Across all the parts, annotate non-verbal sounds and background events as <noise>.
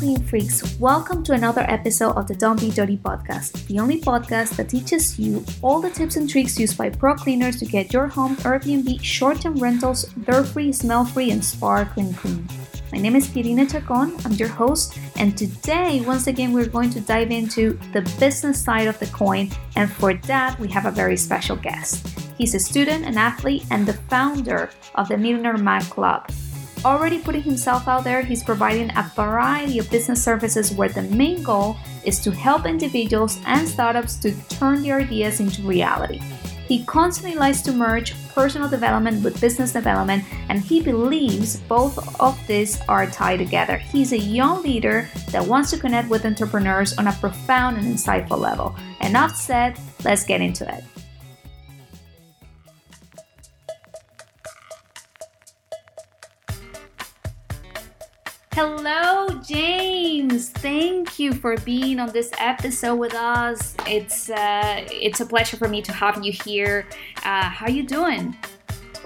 clean freaks, welcome to another episode of the Don't Be Dirty podcast, the only podcast that teaches you all the tips and tricks used by pro cleaners to get your home Airbnb short term rentals dirt free, smell free, and sparkling clean. My name is Irina Chacon, I'm your host, and today, once again, we're going to dive into the business side of the coin, and for that, we have a very special guest. He's a student, an athlete, and the founder of the Millionaire Mac Club. Already putting himself out there, he's providing a variety of business services where the main goal is to help individuals and startups to turn their ideas into reality. He constantly likes to merge personal development with business development, and he believes both of these are tied together. He's a young leader that wants to connect with entrepreneurs on a profound and insightful level. Enough said, let's get into it. Hello, James. Thank you for being on this episode with us. It's uh, it's a pleasure for me to have you here. Uh, how you doing?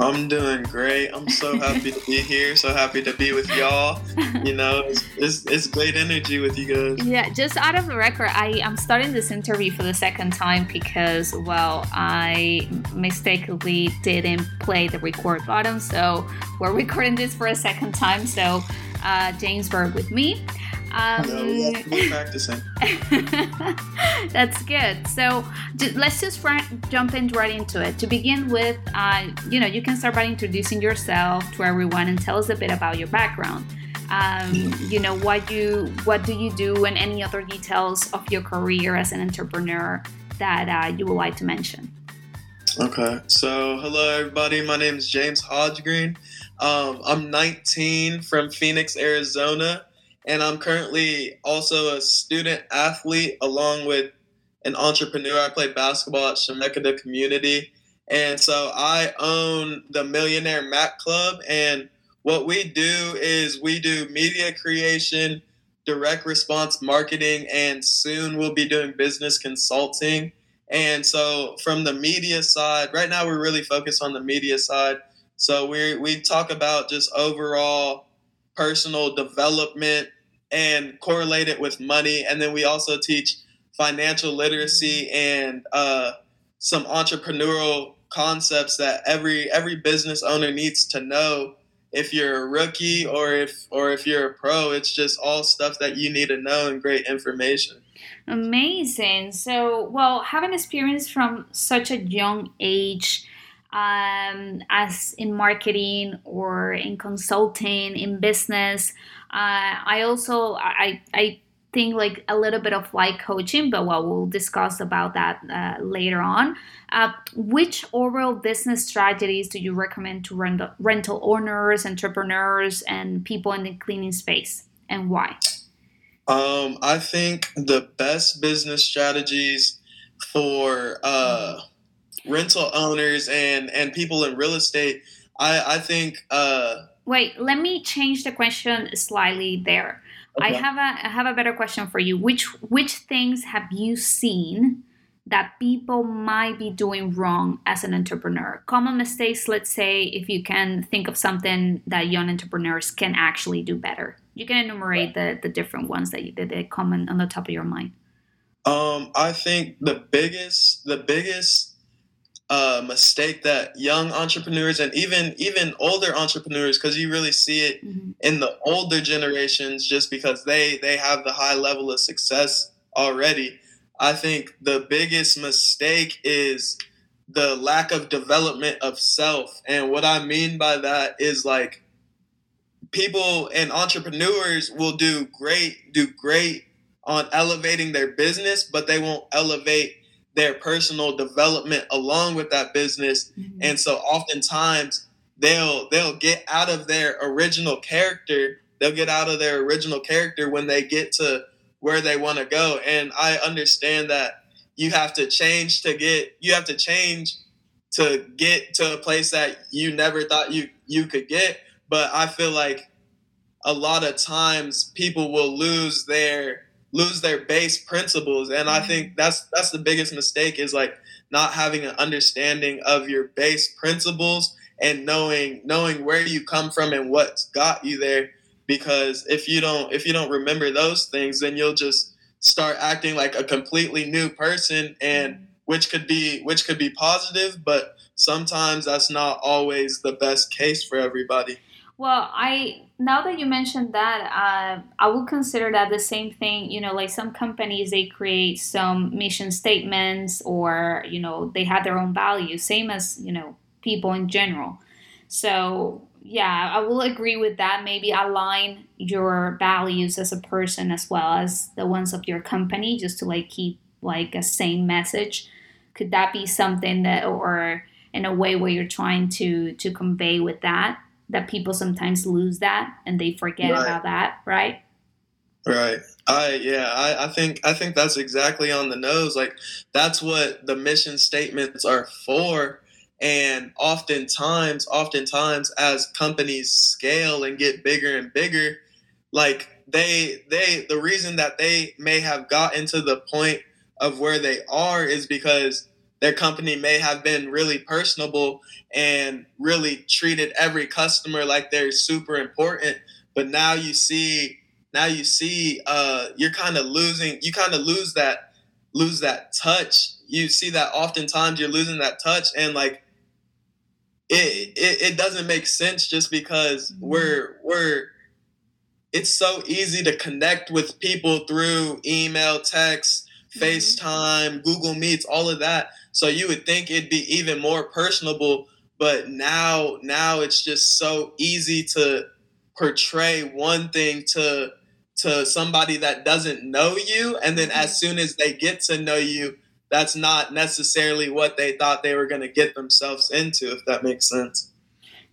I'm doing great. I'm so happy to be here. So happy to be with y'all. You know, it's, it's, it's, great energy with you guys. <laughs> Yeah, just out of the record, I am starting this interview for the second time because, well, I mistakenly didn't play the record button. So we're <laughs> recording this for a second time. So uh, James with me. Um, no, practicing. <laughs> that's good. So let's just jump in right into it. To begin with, uh, you know, you can start by introducing yourself to everyone and tell us a bit about your background. Um, you know, what you what do you do, and any other details of your career as an entrepreneur that uh, you would like to mention. Okay. So, hello everybody. My name is James Hodgegreen. Um, I'm 19 from Phoenix, Arizona, and I'm currently also a student athlete along with an entrepreneur. I play basketball at Chemeketa Community. And so I own the Millionaire Mac Club. And what we do is we do media creation, direct response marketing, and soon we'll be doing business consulting. And so from the media side, right now we're really focused on the media side. So we we talk about just overall personal development and correlate it with money, and then we also teach financial literacy and uh, some entrepreneurial concepts that every every business owner needs to know. If you're a rookie or if or if you're a pro it's just all stuff that you need to know and great information amazing. So well having experience from such a young age um, as in marketing or in consulting in business. Uh, i also i i think like a little bit of like coaching but well we'll discuss about that uh, later on. Uh, which overall business strategies do you recommend to rental, rental owners entrepreneurs and people in the cleaning space and why um, i think the best business strategies for uh, rental owners and and people in real estate. I I think. Uh, Wait, let me change the question slightly there. Okay. I have a I have a better question for you. Which which things have you seen that people might be doing wrong as an entrepreneur? Common mistakes, let's say, if you can think of something that young entrepreneurs can actually do better. You can enumerate the, the different ones that you did that common on the top of your mind. Um, I think the biggest the biggest uh, mistake that young entrepreneurs and even even older entrepreneurs because you really see it mm-hmm. in the older generations just because they they have the high level of success already i think the biggest mistake is the lack of development of self and what i mean by that is like people and entrepreneurs will do great do great on elevating their business but they won't elevate their personal development along with that business. Mm-hmm. And so oftentimes they'll they'll get out of their original character. They'll get out of their original character when they get to where they want to go. And I understand that you have to change to get you have to change to get to a place that you never thought you you could get. But I feel like a lot of times people will lose their lose their base principles. And i think that's that's the biggest mistake is like not having an understanding of your base principles and knowing knowing where you come from and what's got you there. Because if you don't if you don't remember those things then you'll just start acting like a completely new person and mm-hmm. which could be which could be positive but sometimes that's not always the best case for everybody well i now that you mentioned that uh, i would consider that the same thing you know like some companies they create some mission statements or you know they have their own values same as you know people in general so yeah, I will agree with that. Maybe align your values as a person as well as the ones of your company, just to like keep like a same message. Could that be something that, or in a way where you're trying to to convey with that, that people sometimes lose that and they forget right. about that, right? Right. I yeah, I, I think I think that's exactly on the nose. Like that's what the mission statements are for and oftentimes, oftentimes, as companies scale and get bigger and bigger, like they they the reason that they may have gotten to the point of where they are is because their company may have been really personable and really treated every customer like they're super important but now you see now you see uh, you're kind of losing you kind of lose that lose that touch you see that oftentimes you're losing that touch and like it, it, it doesn't make sense just because mm-hmm. we're we're it's so easy to connect with people through email, text, mm-hmm. FaceTime, Google Meets, all of that. So you would think it'd be even more personable, but now now it's just so easy to portray one thing to to somebody that doesn't know you and then as mm-hmm. soon as they get to know you that's not necessarily what they thought they were going to get themselves into if that makes sense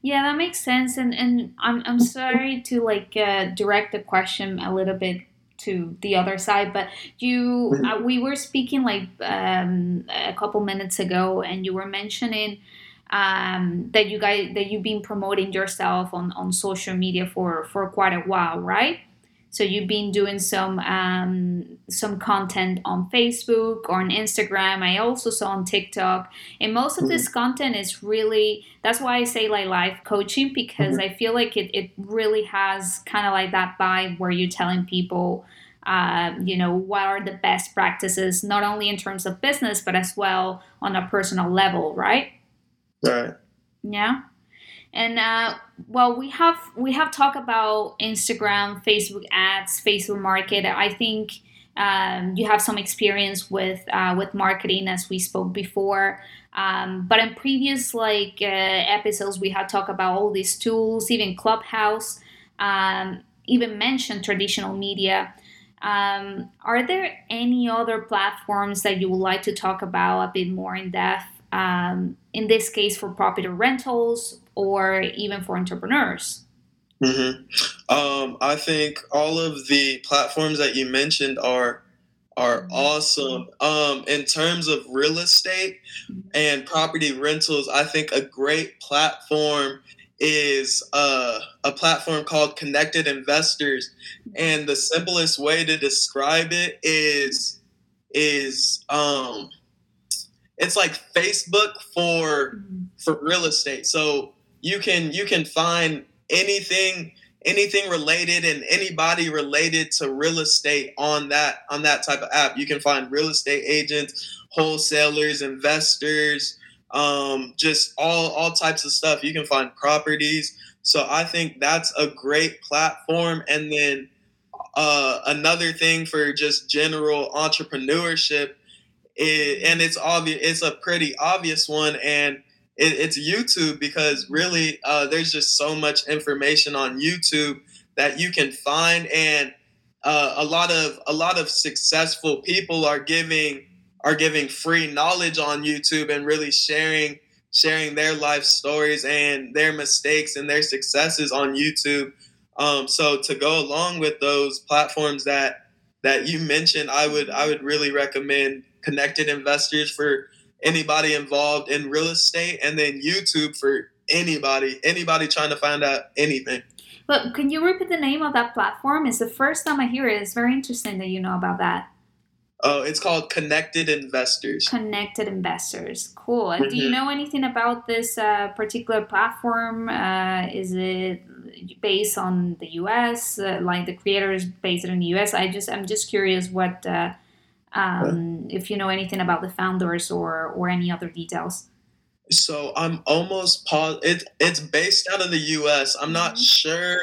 yeah that makes sense and and i'm, I'm sorry to like uh, direct the question a little bit to the other side but you mm-hmm. uh, we were speaking like um, a couple minutes ago and you were mentioning um, that you guys that you've been promoting yourself on on social media for for quite a while right so you've been doing some um, some content on Facebook or on Instagram. I also saw on TikTok, and most of mm-hmm. this content is really. That's why I say like life coaching because mm-hmm. I feel like it it really has kind of like that vibe where you're telling people. Uh, you know what are the best practices not only in terms of business but as well on a personal level right right yeah and uh, well, we have we have talked about Instagram, Facebook ads, Facebook Market. I think um, you have some experience with uh, with marketing, as we spoke before. Um, but in previous like uh, episodes, we had talked about all these tools, even Clubhouse, um, even mentioned traditional media. Um, are there any other platforms that you would like to talk about a bit more in depth? Um, in this case, for property rentals or even for entrepreneurs? Mm-hmm. Um, I think all of the platforms that you mentioned are are mm-hmm. awesome. Um, in terms of real estate mm-hmm. and property rentals, I think a great platform is uh, a platform called Connected Investors, mm-hmm. and the simplest way to describe it is is um, it's like Facebook for for real estate. So you can you can find anything anything related and anybody related to real estate on that on that type of app. You can find real estate agents, wholesalers, investors, um, just all all types of stuff. You can find properties. So I think that's a great platform. And then uh, another thing for just general entrepreneurship, and it's obvious. It's a pretty obvious one, and it, it's YouTube because really uh, there's just so much information on YouTube that you can find, and uh, a lot of a lot of successful people are giving are giving free knowledge on YouTube and really sharing sharing their life stories and their mistakes and their successes on YouTube. Um, so to go along with those platforms that that you mentioned, I would I would really recommend Connected Investors for anybody involved in real estate, and then YouTube for anybody, anybody trying to find out anything. But can you repeat the name of that platform? It's the first time I hear it. It's very interesting that you know about that. Oh, it's called Connected Investors. Connected Investors. Cool. Mm-hmm. Do you mm-hmm. know anything about this uh, particular platform? Uh, is it based on the U.S. Uh, like the creator is based in the U.S. I just I'm just curious what uh, um, if you know anything about the founders or or any other details. So I'm almost positive it, it's based out of the U.S. I'm not mm-hmm. sure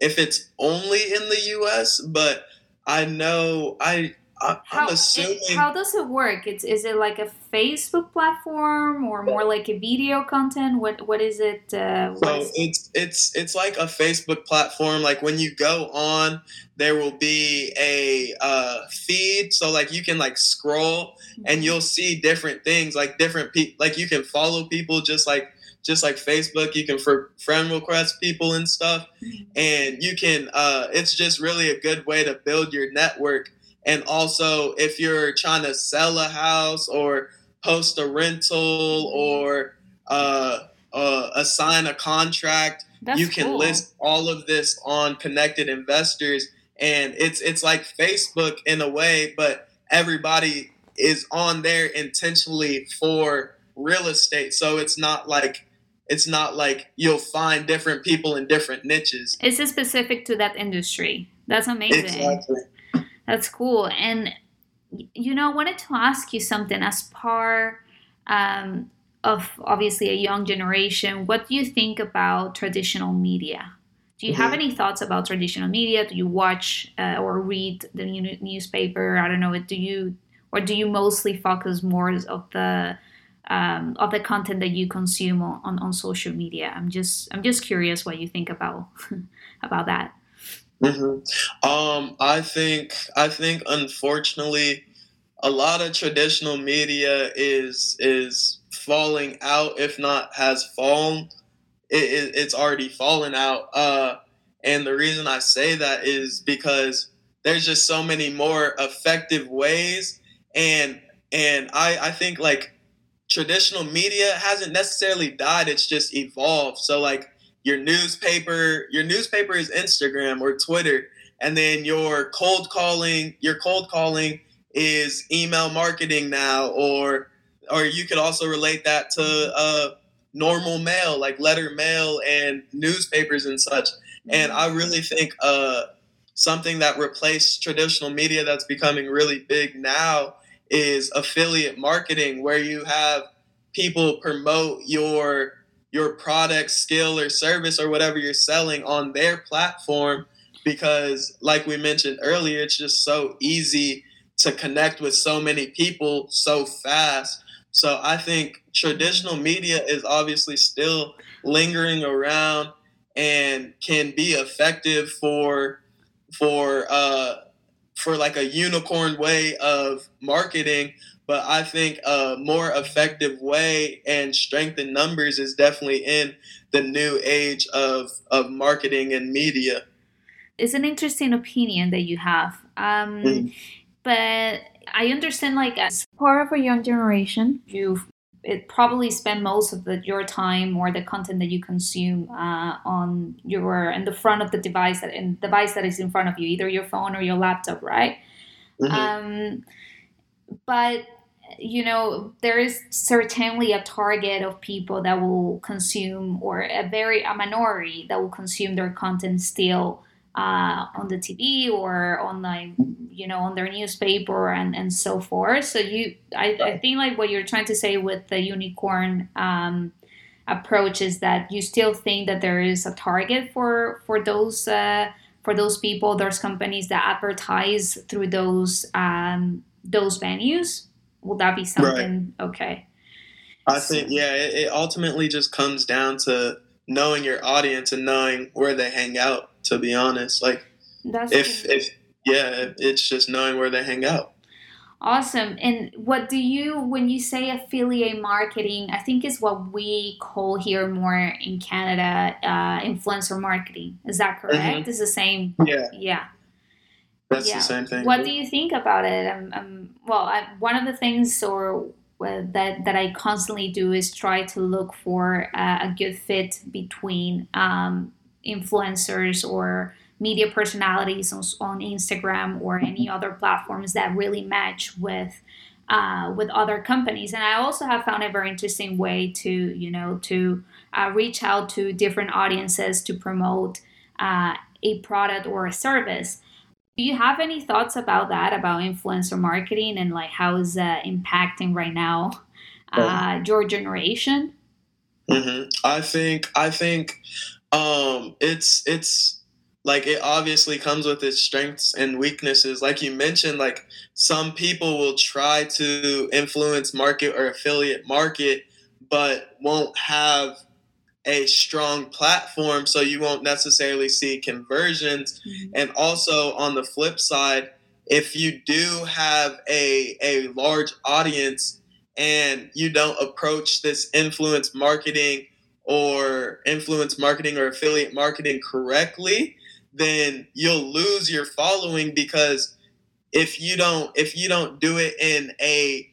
if it's only in the U.S., but I know I I, how, assuming. It, how does it work? It's is it like a Facebook platform or more like a video content? What what is it? Uh, what so is it's it's it's like a Facebook platform. Like when you go on, there will be a uh, feed. So like you can like scroll mm-hmm. and you'll see different things. Like different people. Like you can follow people just like just like Facebook, you can for friend request people and stuff, mm-hmm. and you can. Uh, it's just really a good way to build your network and also, if you're trying to sell a house or post a rental or uh, uh, assign a contract, That's you can cool. list all of this on Connected Investors, and it's it's like Facebook in a way, but everybody is on there intentionally for real estate. So it's not like it's not like you'll find different people in different niches. It's specific to that industry. That's amazing. Exactly. That's cool. And you know, I wanted to ask you something as part um, of obviously a young generation. What do you think about traditional media? Do you mm-hmm. have any thoughts about traditional media? Do you watch uh, or read the newspaper? I don't know. Do you or do you mostly focus more of the um, of the content that you consume on, on social media? I'm just I'm just curious what you think about <laughs> about that. Mm-hmm. Um, I think I think unfortunately, a lot of traditional media is is falling out. If not has fallen, it, it, it's already fallen out. Uh, and the reason I say that is because there's just so many more effective ways, and and I I think like traditional media hasn't necessarily died. It's just evolved. So like your newspaper your newspaper is instagram or twitter and then your cold calling your cold calling is email marketing now or or you could also relate that to uh, normal mail like letter mail and newspapers and such. And i really think uh, something that replaced traditional media that's becoming really big now is affiliate marketing where you have people promote your your product, skill, or service or whatever you're selling on their platform because, like we mentioned earlier, it's just so easy to connect with so many people so fast. So I think traditional media is obviously still lingering around and can be effective for for uh, for like a unicorn way of marketing but I think a more effective way and strength in numbers is definitely in the new age of, of marketing and media. It's an interesting opinion that you have. Um, mm But I understand, like, as part of a young generation, you it probably spend most of the, your time or the content that you consume uh, on your in the front of the device that in device that is in front of you, either your phone or your laptop, right? Mm-hmm. Um, but you know there is certainly a target of people that will consume or a very a minority that will consume their content still uh, on the TV or on the you know on their newspaper and, and so forth. So you I, I think like what you're trying to say with the unicorn um, approach is that you still think that there is a target for for those uh, for those people, those companies that advertise through those um, those venues will that be something? Right. okay. I think yeah it, it ultimately just comes down to knowing your audience and knowing where they hang out to be honest. Like That's if cool. if yeah it's just knowing where they hang out. Awesome. And what do you when you say affiliate marketing i think is what we call here more in canada uh, influencer marketing. Is that correct? Mm-hmm. it's the same? Yeah. Yeah that's yeah. the same thing. What do you think about it? Um, um, well, I, one of the things or uh, that that I constantly do is try to look for uh, a good fit between um, influencers or media personalities on, on Instagram or any other platforms that really match with uh, with other companies. And I also have found a very interesting way to, you know, to uh, reach out to different audiences to promote uh, a product or a service. Do you have any thoughts about that, about influencer marketing and like how is that impacting right now uh, your generation? Mm-hmm. I think I think um, it's it's like it obviously comes with its strengths and weaknesses. Like you mentioned, like some people will try to influence market or affiliate market, but won't have a strong platform, so you won't necessarily see conversions. Mm-hmm. And also on the flip side, if you do have a a large audience and you don't approach this influence marketing or influence marketing or affiliate marketing correctly, then you'll lose your following because if you don't if you don't do it in a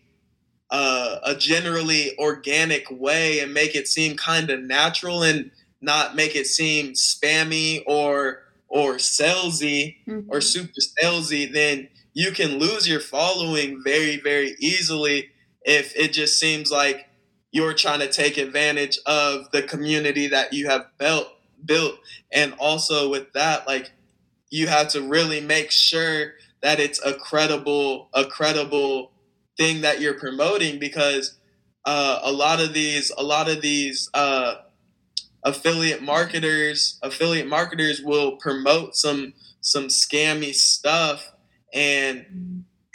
uh, a generally organic way and make it seem kind of natural and not make it seem spammy or or salesy mm-hmm. or super salesy, then you can lose your following very very easily if it just seems like you're trying to take advantage of the community that you have built built and also with that like you have to really make sure that it's a credible a credible thing that you're promoting because uh, a lot of these a lot of these uh, affiliate marketers affiliate marketers will promote some some scammy stuff and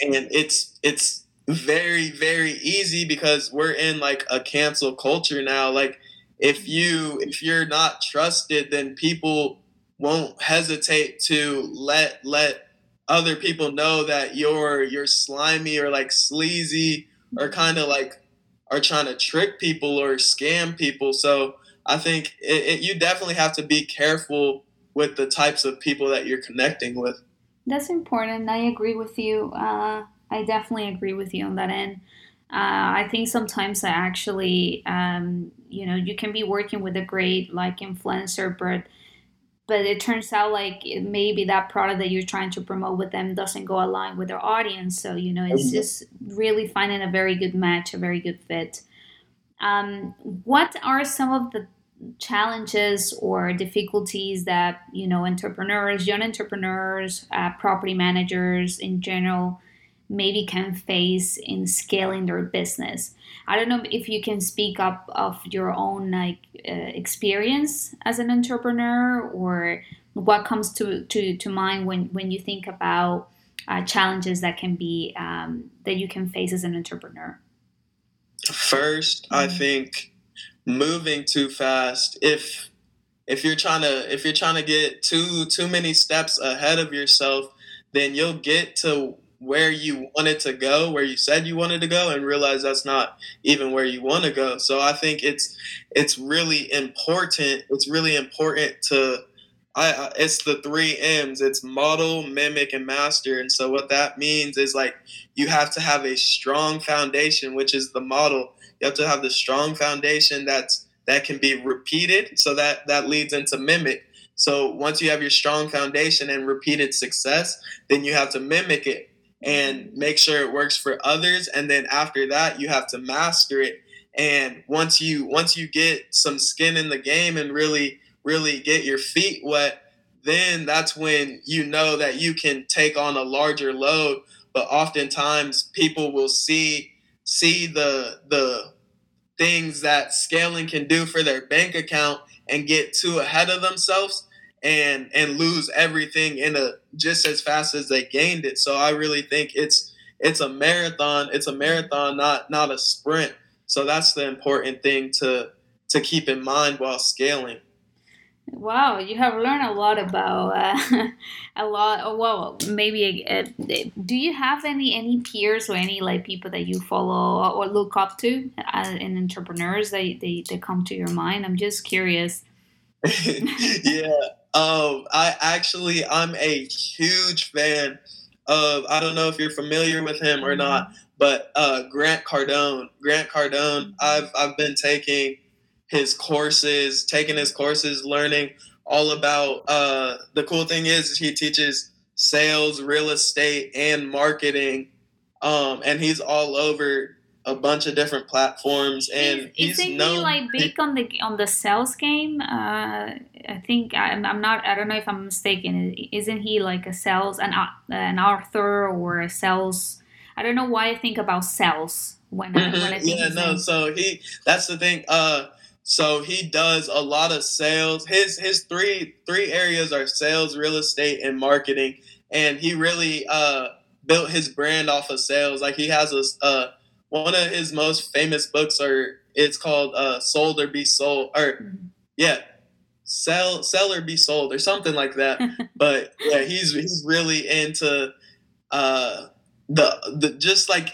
and it's it's very very easy because we're in like a cancel culture now. Like if you if you're not trusted then people won't hesitate to let let other people know that you're you're slimy or like sleazy or kind of like are trying to trick people or scam people. So i think it, it, you definitely have to be careful with the types of people that you're connecting with. That's important. I agree with you. Uh, I definitely agree with you on that end. Uh, I think sometimes I actually, um, you know, you can be working with a great like influencer, but but it turns out like maybe that product that you're trying to promote with them doesn't go along with their audience. So you know, it's mm-hmm. just really finding a very good match, a very good fit. Um, what are some of the challenges or difficulties that you know entrepreneurs, young entrepreneurs, uh, property managers in general? Maybe can face in scaling their business. I don't know if you can speak up of your own like uh, experience as an entrepreneur or what comes to, to, to mind when, when you think about uh, challenges that can be um, that you can face as an entrepreneur. First, mm-hmm. I think moving too fast. If if you're trying to if you're trying to get too too many steps ahead of yourself, then you'll get to where you wanted to go, where you said you wanted to go, and realize that's not even where you want to go. So I think it's it's really important. It's really important to I, it's the three M's. It's model, mimic, and master. And so what that means is like you have to have a strong foundation, which is the model. You have to have the strong foundation that's that can be repeated. So that that leads into mimic. So once you have your strong foundation and repeated success, then you have to mimic it and make sure it works for others. And then after that you have to master it. And once you once you get some skin in the game and really really get your feet wet then that's when you know that you can take on a larger load. But oftentimes people will see see the the things that scaling can do for their bank account and get too ahead of themselves and and lose everything in a just as fast as they gained it. So I really think it's it's a marathon. It's a marathon, not not a sprint. So that's the important thing to to keep in mind while scaling. Wow, you have learned a lot about uh, <laughs> a lot. Oh, well, maybe uh, do you have any any peers or any like people that you follow or look up to uh, in entrepreneurs that they, they come to your mind? I'm just curious. <laughs> yeah, um, I actually I'm a huge fan of I don't know if you're familiar with him or not, but uh, Grant Cardone. Grant Cardone. I've I've been taking his courses, taking his courses, learning all about uh, the cool thing is he teaches sales, real estate, and marketing, um, and he's all over a bunch of different platforms and is, isn't he like big on the on the sales game? Uh i think I'm, I'm not i don't know if i'm mistaken. Isn't he like a sales an, uh, an author or a sales? I don't know why i think about sales when, mm-hmm. when i think yeah no so he that's the thing uh so he does a lot of sales. His his three three areas are sales real estate and marketing and he really uh built his brand off of sales. Like he has a uh one of his most famous books are it's called uh, "Sold or Be Sold" or mm-hmm. yeah, sell sell or be sold or something like that. <laughs> but yeah, he's he's really into uh, the the just like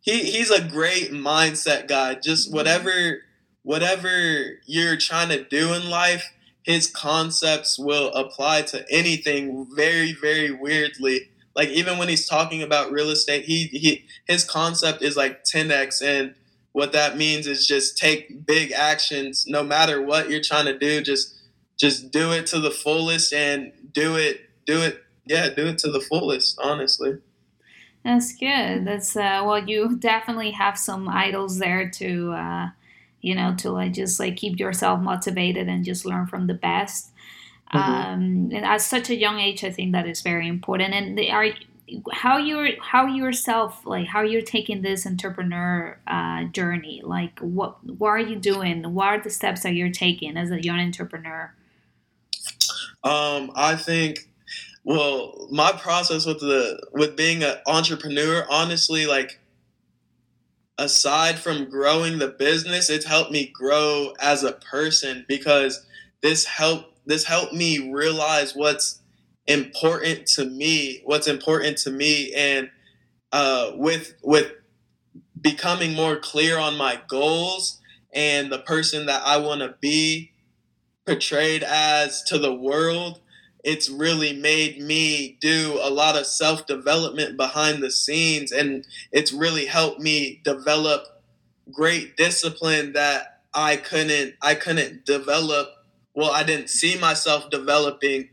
he he's a great mindset guy. Just mm-hmm. whatever whatever you're trying to do in life, his concepts will apply to anything very very weirdly like even when he's talking about real estate, he he his concept is like 10x and what that means is just take big actions no matter what you're trying to do just just do it to the fullest and do it do it yeah do it to the fullest honestly. That's good. That's uh well you definitely have some idols there to uh you know to like just like keep yourself motivated and just learn from the best Mm-hmm. Um, and at such a young age, I think that is very important. And they are how you're how yourself like how you're taking this entrepreneur uh, journey. Like what what are you doing? What are the steps that you're taking as a young entrepreneur? Um, I think well, my process with the with being an entrepreneur, honestly, like aside from growing the business, it's helped me grow as a person because this helped this helped me realize what's important to me, what's important to me, and uh, with with becoming more clear on my goals and the person that I want to be portrayed as to the world, it's really made me do a lot of self development behind the scenes, and it's really helped me develop great discipline that I couldn't I couldn't develop well, I didn't see myself developing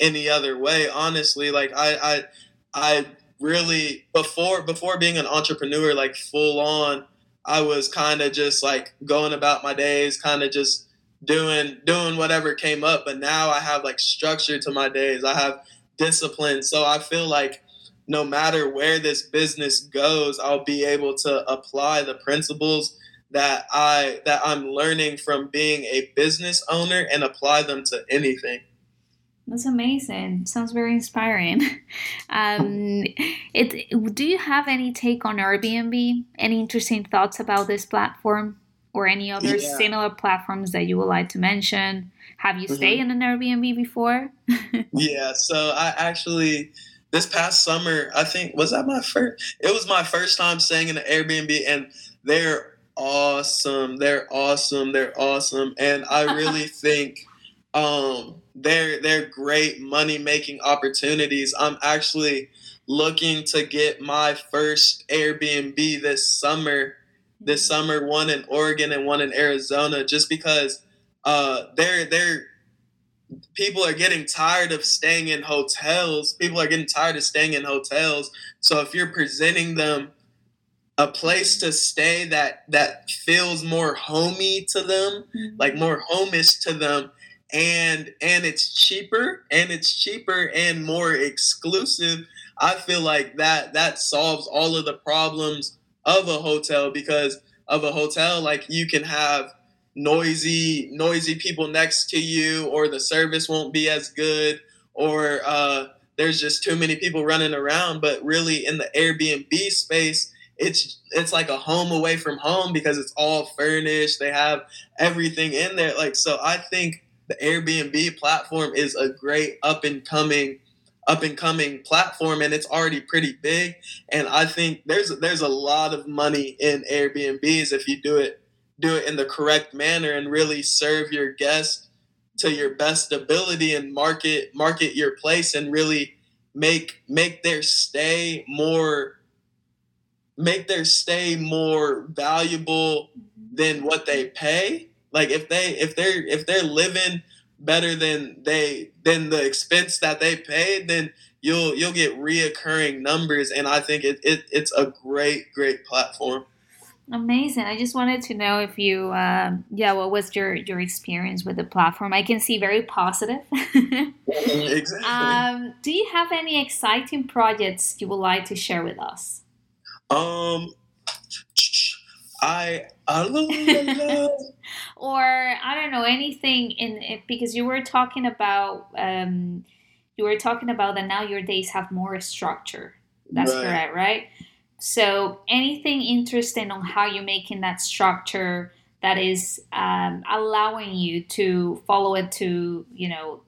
any other way. Honestly, like I, I, I really before before being an entrepreneur, like full on, I was kind of just like going about my days, kind of just doing doing whatever came up. But now I have like structure to my days. I have discipline. So I feel like no matter where this business goes, I'll be able to apply the principles that I that I'm learning from being a business owner and apply them to anything. That's amazing. Sounds very inspiring. <laughs> Um, it. Do you have any take on Airbnb? Any interesting thoughts about this platform or any other yeah. similar platforms that you would like to mention? Have you mm-hmm. stayed in an Airbnb before? <laughs> yeah. So I actually this past summer, I think was that my first. It was my first time staying in an Airbnb, and they're awesome. They're awesome. They're awesome. And I really <laughs> think um, they're they're great money making opportunities. I'm actually looking to get my first Airbnb this summer. This mm-hmm. summer, one in Oregon and one in Arizona, just because uh, they're they're people are getting tired of staying in hotels. People are getting tired of staying in hotels. So if you're presenting them a place to stay that that feels more homey to them, mm-hmm. like more homish to them, and and it's cheaper and it's cheaper and more exclusive. I feel like that that solves all of the problems of a hotel because of a hotel like you can have noisy noisy people next to you or the service won't be as good or uh, there's just too many people running around but really in the airbnb space it's it's like a home away from home because it's all furnished. They have everything in there. Like so, I think the Airbnb platform is a great up and coming up and coming platform and it's already pretty big and i think there's there's a lot of money in airbnbs if you do it do it in the correct manner and really serve your guests to your best ability and market market your place and really make make their stay more make their stay more valuable than what they pay. Like if they if they're if they're living better than they than the expense that they paid, then you'll you'll get reoccurring numbers, and I think it, it it's a great great platform. Amazing. I just wanted to know if you, um, yeah, what was your your experience with the platform? I can see very positive. <laughs> exactly. Um, do you have any exciting projects you would like to share with us? Um, I, I <laughs> or I don't know anything in it because you were talking about um, you were talking about that now your days have more structure. That's right. correct, right? So anything interesting on how you're making that structure that is um, allowing you to follow it to you know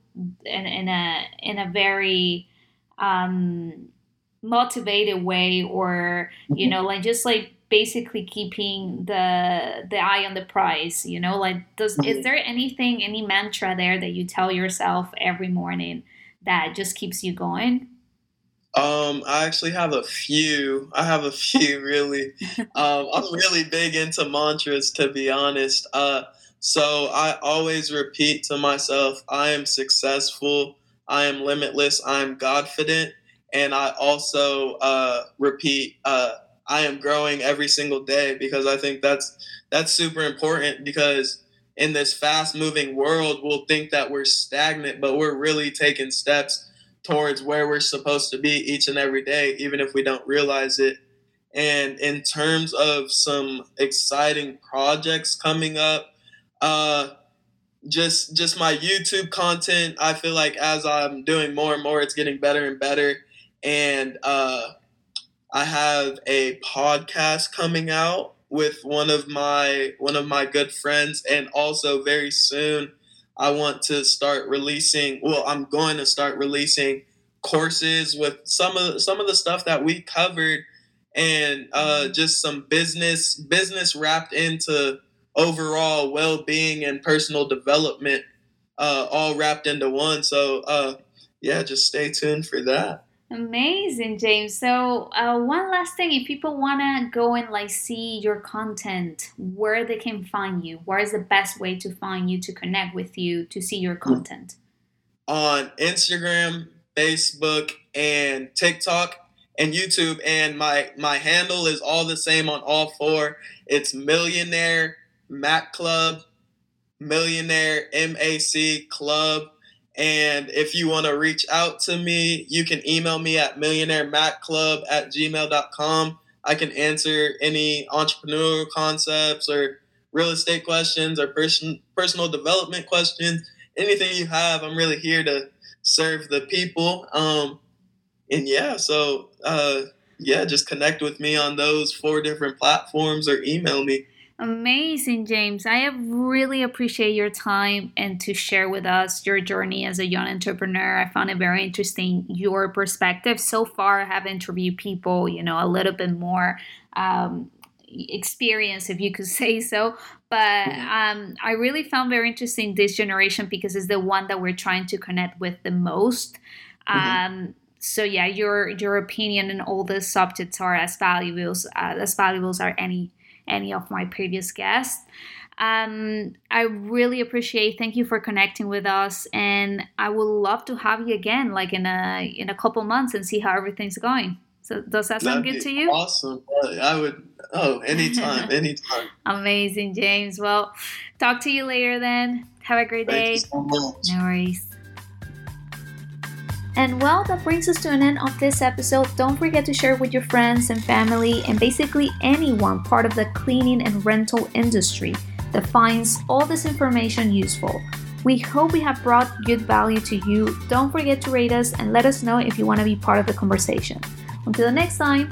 in, in a in a very um, motivated way or you mm-hmm. know like just like basically keeping the the eye on the prize you know like does is mm-hmm. there anything any mantra there that you tell yourself every morning that just keeps you going um, I actually have a few. I have a few <laughs> really. Um, I'm really big into mantras to be honest. Uh, so I always repeat to myself, I am successful, I am limitless, I am confident, and I also uh, repeat, uh, I am growing every single day because I think that's that's super important because in this fast moving world, we'll think that we're stagnant, but we're really taking steps towards where we're supposed to be each and every day, even if we don't realize it. And in terms of some exciting projects coming up, uh, just just my YouTube content, I feel like as I'm doing more and more, it's getting better and better. And uh, I have a podcast coming out with one of my one of my good friends, and also very soon I want to start releasing. Well, I'm going to start releasing courses with some of some of the stuff that we covered, and uh, mm-hmm. just some business business wrapped into overall well being and personal development, uh, all wrapped into one. So uh, yeah, just stay tuned for that. Amazing, James. So, uh, one last thing: if people want to go and like see your content, where they can find you, where is the best way to find you, to connect with you, to see your content? On Instagram, Facebook, and TikTok and YouTube, and my my handle is all the same on all four. It's Millionaire Mac Club, Millionaire M A C Club and if you want to reach out to me, you can email me at millionairemaclub at gmail.com. I can answer any entrepreneurial concepts or real estate questions or person, personal development questions. Anything you have, I'm really here to serve the people. Um, and yeah, so uh, yeah, just connect with me on those four different platforms or email me. Amazing, James. I have really appreciate your time and to share with us your journey as a young entrepreneur. I found it very interesting, your perspective. So far, I have interviewed people, you know, a little bit more um, experience, if you could <laughs> say so. But mm-hmm. um, I really found very interesting this generation because it's the one that we're trying to connect with the most. Mm-hmm. Um, so yeah, your your opinion and all the subjects are as valuable uh, as valuable as any any of my previous guests. Um, I really appreciate. Thank you for connecting with us, and I would love to have you again, like in a in a couple months, and see how everything's going. So does that sound That'd good to you? Awesome. I would. Oh, anytime, <laughs> anytime. Amazing, James. Well, talk to you later then. Have a great Thank day. So no worries. And well, that brings us to an end of this episode. Don't forget to share with your friends and family and basically anyone part of the cleaning and rental industry that finds all this information useful. We hope we have brought good value to you. Don't forget to rate us and let us know if you want to be part of the conversation. Until the next time.